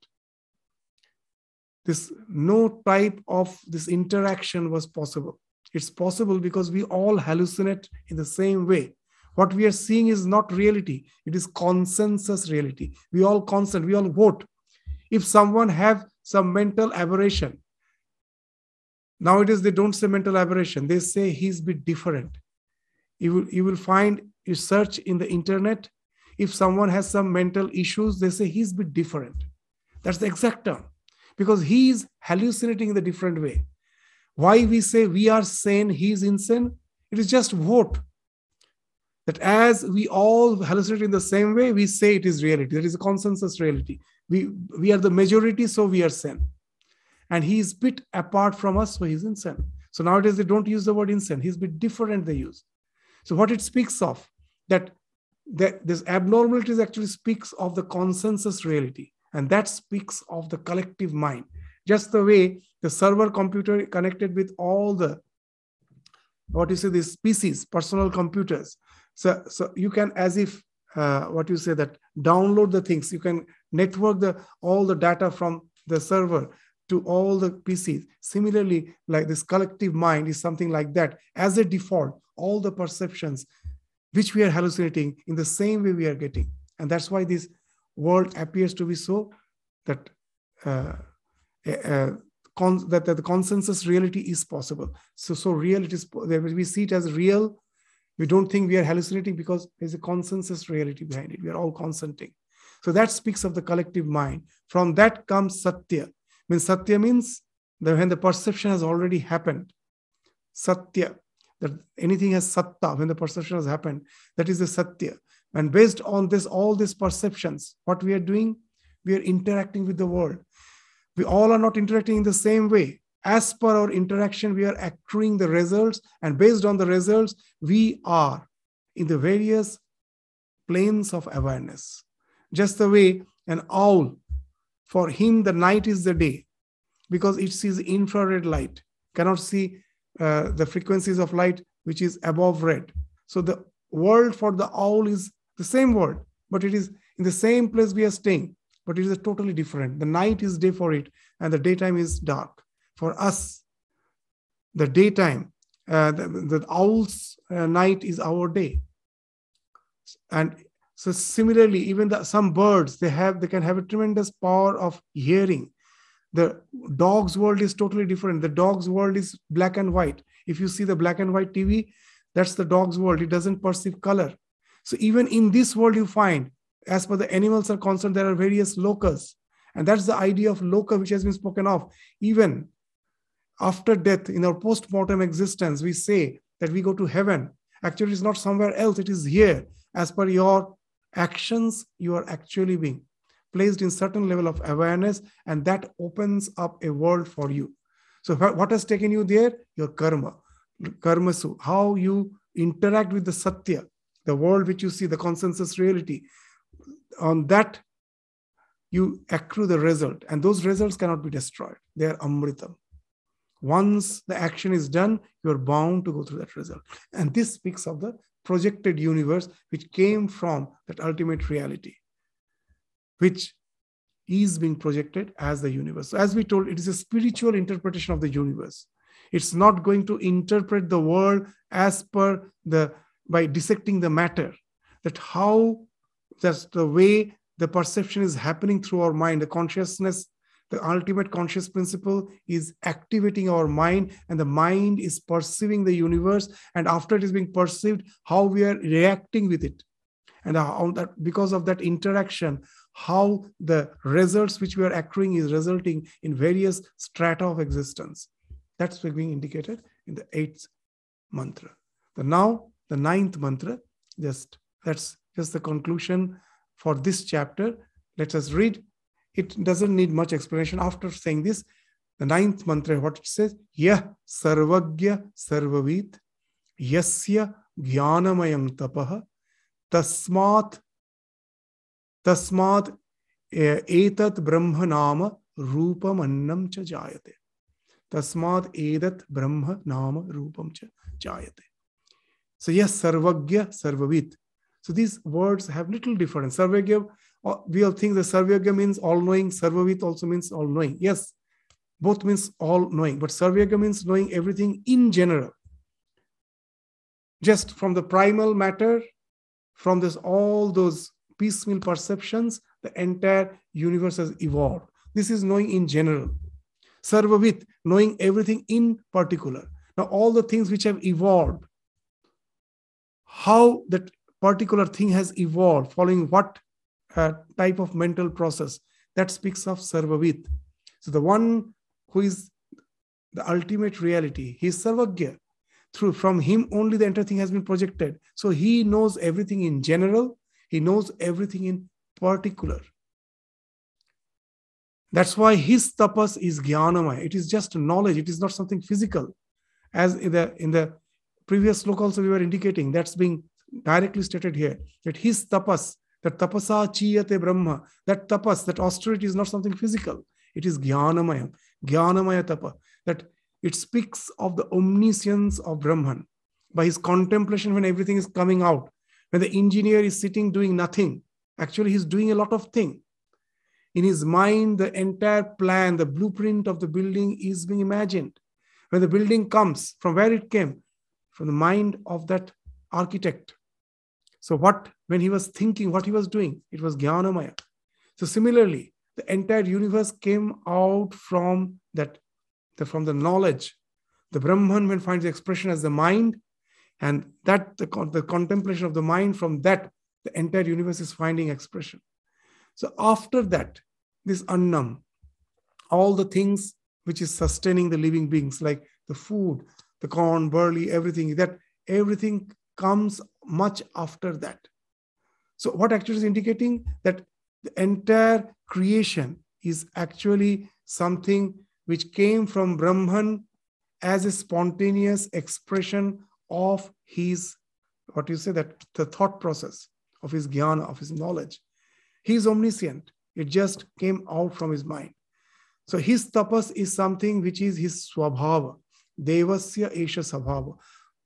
This no type of this interaction was possible. It's possible because we all hallucinate in the same way. What we are seeing is not reality, it is consensus reality. We all consent, we all vote if someone have some mental aberration nowadays they don't say mental aberration. They say he's bit different. You will, you will find you search in the internet if someone has some mental issues they say he's bit different. That's the exact term. Because he is hallucinating in a different way. Why we say we are sane he's insane it is just vote that as we all hallucinate in the same way we say it is reality. There is a consensus reality we, we are the majority, so we are sin. And he is bit apart from us, so he's in sin. So nowadays they don't use the word insane. He's bit different they use. So what it speaks of, that, that this abnormalities actually speaks of the consensus reality. And that speaks of the collective mind. Just the way the server computer connected with all the what you say these species personal computers so so you can as if uh, what you say that download the things. You can network the all the data from the server to all the pcs similarly like this collective mind is something like that. As a default all the perceptions which we are hallucinating in the same way we are getting. And that's why this world appears to be so that uh, uh, con- that, that the consensus reality is possible. So so real it is we see it as real we don't think we are hallucinating because there's a consensus reality behind it. We are all consenting. So that speaks of the collective mind. From that comes Satya. Means Satya means that when the perception has already happened. Satya, that anything has satta, when the perception has happened, that is the Satya. And based on this, all these perceptions, what we are doing, we are interacting with the world. We all are not interacting in the same way as per our interaction, we are accruing the results, and based on the results, we are in the various planes of awareness. Just the way an owl, for him, the night is the day because it sees infrared light, cannot see uh, the frequencies of light which is above red. So the world for the owl is the same world, but it is in the same place we are staying, but it is totally different. The night is day for it, and the daytime is dark for us, the daytime, uh, the, the owl's uh, night is our day. And so similarly, even the, some birds, they have they can have a tremendous power of hearing. The dog's world is totally different. The dog's world is black and white. If you see the black and white TV, that's the dog's world. It doesn't perceive color. So even in this world, you find, as per the animals are concerned, there are various lokas. And that's the idea of loka, which has been spoken of. Even after death, in our post mortem existence, we say that we go to heaven. Actually, it's not somewhere else, it is here. As per your actions, you are actually being placed in certain level of awareness, and that opens up a world for you. So, what has taken you there? Your karma, karma su how you interact with the satya, the world which you see, the consensus reality. On that, you accrue the result, and those results cannot be destroyed. They are amritam. Once the action is done, you're bound to go through that result. And this speaks of the projected universe, which came from that ultimate reality, which is being projected as the universe. So as we told, it is a spiritual interpretation of the universe. It's not going to interpret the world as per the by dissecting the matter. That how that's the way the perception is happening through our mind, the consciousness, the ultimate conscious principle is activating our mind, and the mind is perceiving the universe. And after it is being perceived, how we are reacting with it. And how that because of that interaction, how the results which we are accruing is resulting in various strata of existence. That's being indicated in the eighth mantra. The now the ninth mantra, just that's just the conclusion for this chapter. Let us read. It doesn't need much explanation. After saying this, the ninth mantra, what it says, Yah sarvagya sarvavit, yasya jnanamayam tapaha, tasmat tasmat etat brahma nama rupam annam cha jayate. Tasmat edat brahma nama rupam cha jayate. So yes, sarvagya, sarvavit. So these words have little difference. Sarvagya, Uh, we all think the sarvagya means all-knowing. Sarvavit also means all-knowing. Yes, both means all-knowing. But sarvagya means knowing everything in general. Just from the primal matter, from this all those piecemeal perceptions, the entire universe has evolved. This is knowing in general. Sarvavit, knowing everything in particular. Now, all the things which have evolved, how that particular thing has evolved, following what uh, type of mental process, that speaks of Sarvavit. So, the one who is the ultimate reality, he is Sarvagya. Through from him only the entire thing has been projected. So he knows everything in general, he knows everything in particular. That's why his tapas is jnanamaya. It is just knowledge. It is not something physical. As in the in the previous sloka also we were indicating, that's being directly stated here. That his tapas, that tapasa chiyate brahma, that tapas, that austerity is not something physical. It is jnanamaya, jnanamaya tapa. That it speaks of the omniscience of Brahman. By his contemplation, when everything is coming out, when the engineer is sitting doing nothing, actually he's doing a lot of thing. in his mind, the entire plan, the blueprint of the building is being imagined. When the building comes, from where it came, from the mind of that architect. So, what, when he was thinking, what he was doing, it was Jnanamaya. So, similarly, the entire universe came out from that, the, from the knowledge. The Brahman, when finds expression as the mind, and that the, the contemplation of the mind, from that, the entire universe is finding expression. So, after that, this annam, all the things which is sustaining the living beings, like the food, the corn, barley, everything, that everything comes much after that. So, what actually is indicating that the entire creation is actually something which came from Brahman as a spontaneous expression of his, what you say, that the thought process of his jnana, of his knowledge. He is omniscient. It just came out from his mind. So his tapas is something which is his swabhava. Devasya Esha Swabhava.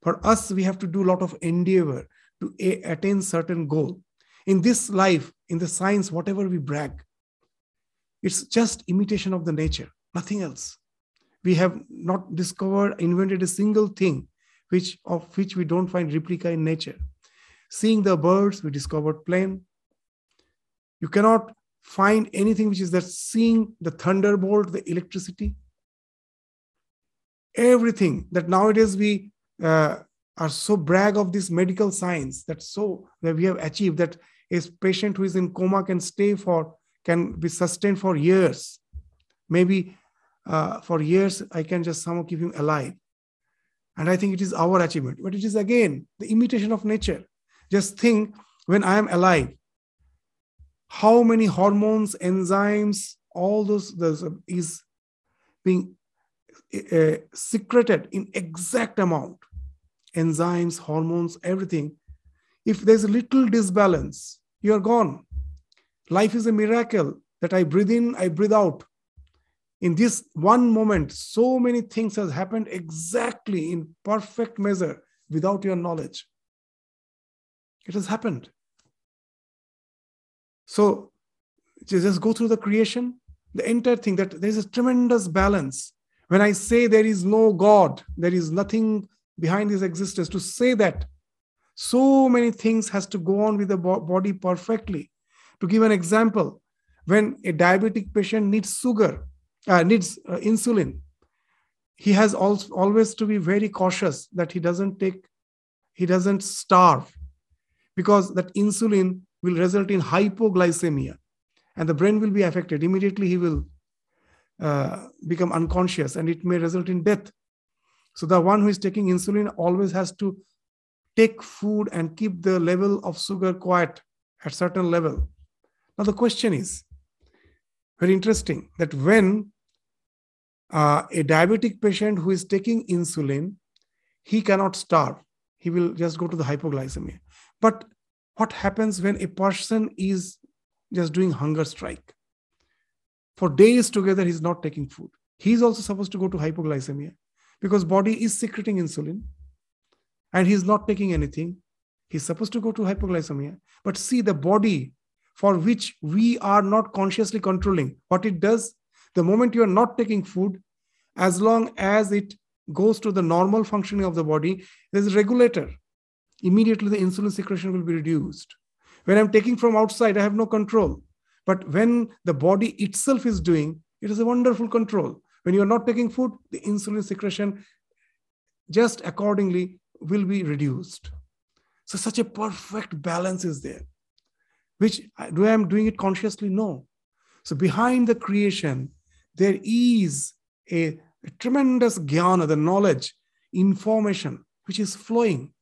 For us, we have to do a lot of endeavor to attain certain goal. In this life, in the science, whatever we brag, it's just imitation of the nature, nothing else. We have not discovered, invented a single thing which of which we don't find replica in nature. Seeing the birds, we discovered plane. You cannot find anything which is that seeing the thunderbolt, the electricity, everything that nowadays we uh, are so brag of this medical science that so that we have achieved that a patient who is in coma can stay for can be sustained for years maybe uh, for years i can just somehow keep him alive and i think it is our achievement but it is again the imitation of nature just think when i am alive how many hormones, enzymes, all those is being uh, secreted in exact amount. Enzymes, hormones, everything. If there's a little disbalance, you're gone. Life is a miracle that I breathe in, I breathe out. In this one moment, so many things has happened exactly in perfect measure without your knowledge. It has happened. So just go through the creation, the entire thing that there's a tremendous balance. When I say there is no God, there is nothing behind his existence, to say that so many things has to go on with the body perfectly. To give an example, when a diabetic patient needs sugar, uh, needs uh, insulin, he has also always to be very cautious that he doesn't take, he doesn't starve, because that insulin will result in hypoglycemia, and the brain will be affected. Immediately, he will uh, become unconscious, and it may result in death. So the one who is taking insulin always has to take food and keep the level of sugar quiet at certain level. Now the question is very interesting that when uh, a diabetic patient who is taking insulin, he cannot starve. He will just go to the hypoglycemia. But what happens when a person is just doing hunger strike? For days together, he's not taking food. He's also supposed to go to hypoglycemia because body is secreting insulin and he's not taking anything. He's supposed to go to hypoglycemia. But see the body for which we are not consciously controlling what it does the moment you are not taking food, as long as it goes to the normal functioning of the body, there's a regulator. Immediately the insulin secretion will be reduced. When I'm taking from outside, I have no control. But when the body itself is doing, it is a wonderful control. When you are not taking food, the insulin secretion just accordingly will be reduced. So such a perfect balance is there. Which do I am doing it consciously? No. So behind the creation, there is a, a tremendous jnana, the knowledge, information, which is flowing.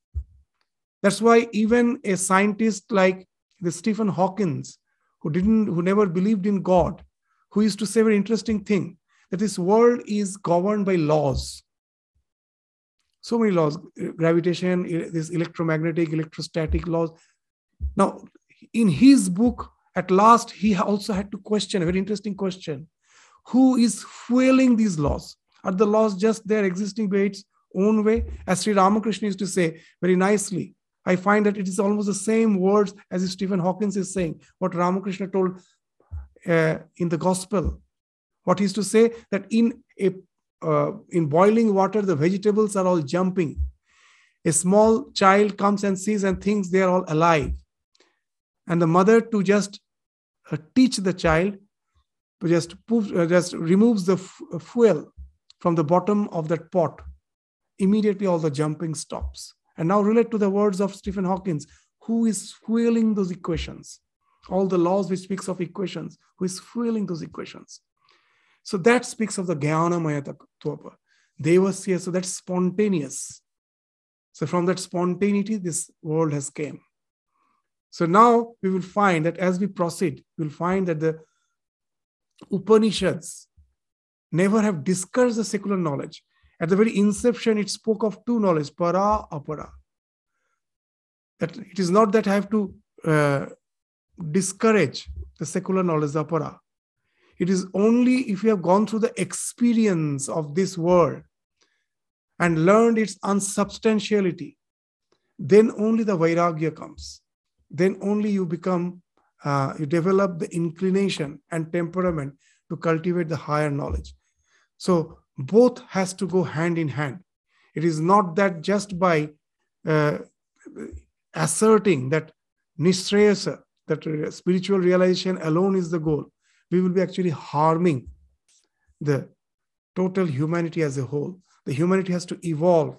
That's why even a scientist like the Stephen Hawkins, who didn't, who never believed in God, who used to say very interesting thing that this world is governed by laws. So many laws, gravitation, this electromagnetic, electrostatic laws. Now, in his book, at last, he also had to question a very interesting question who is fueling these laws? Are the laws just there existing by its own way? As Sri Ramakrishna used to say very nicely, I find that it is almost the same words as Stephen Hawkins is saying, what Ramakrishna told uh, in the gospel. What he's to say that in a uh, in boiling water, the vegetables are all jumping. A small child comes and sees and thinks they are all alive. And the mother, to just uh, teach the child, just uh, just removes the f- uh, fuel from the bottom of that pot immediately all the jumping stops and now relate to the words of stephen hawkins who is fueling those equations all the laws which speaks of equations who is fueling those equations so that speaks of the jnana mayatva devasya so that's spontaneous so from that spontaneity this world has came so now we will find that as we proceed we'll find that the Upanishads never have discussed the secular knowledge. At the very inception, it spoke of two knowledge, para, apara. That it is not that I have to uh, discourage the secular knowledge, apara. It is only if you have gone through the experience of this world and learned its unsubstantiality, then only the vairagya comes. Then only you become uh, you develop the inclination and temperament to cultivate the higher knowledge. So both has to go hand in hand. It is not that just by uh, asserting that nishreyasa that spiritual realization alone is the goal we will be actually harming the total humanity as a whole the humanity has to evolve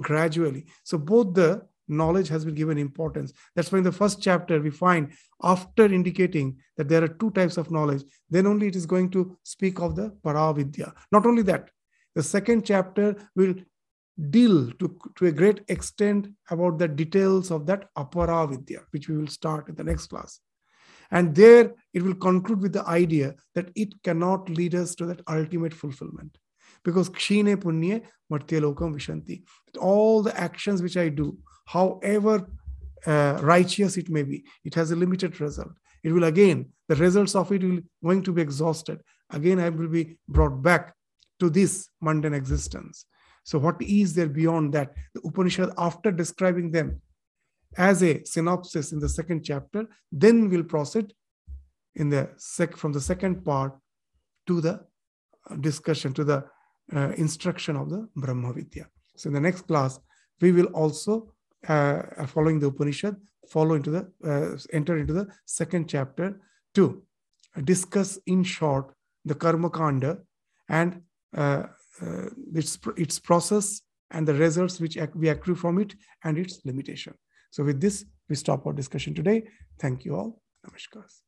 gradually so both the knowledge has been given importance. That's why in the first chapter we find after indicating that there are two types of knowledge, then only it is going to speak of the paravidya. Not only that, the second chapter will deal to, to a great extent about the details of that aparavidya, which we will start in the next class. And there it will conclude with the idea that it cannot lead us to that ultimate fulfillment. Because kshine punye martyalokam vishanti. All the actions which I do, however uh, righteous it may be, it has a limited result. It will again, the results of it will going to be exhausted. Again, I will be brought back to this mundane existence. So, what is there beyond that? The Upanishad, after describing them as a synopsis in the second chapter, then we'll proceed in the sec from the second part to the uh, discussion, to the uh, instruction of the Brahma Vidya. So in the next class, we will also, uh, following the Upanishad, follow into the, uh, enter into the second chapter to discuss in short the Karma Kanda and uh, uh, its, its process and the results which we accrue from it and its limitation. So with this, we stop our discussion today. Thank you all. Namaskar.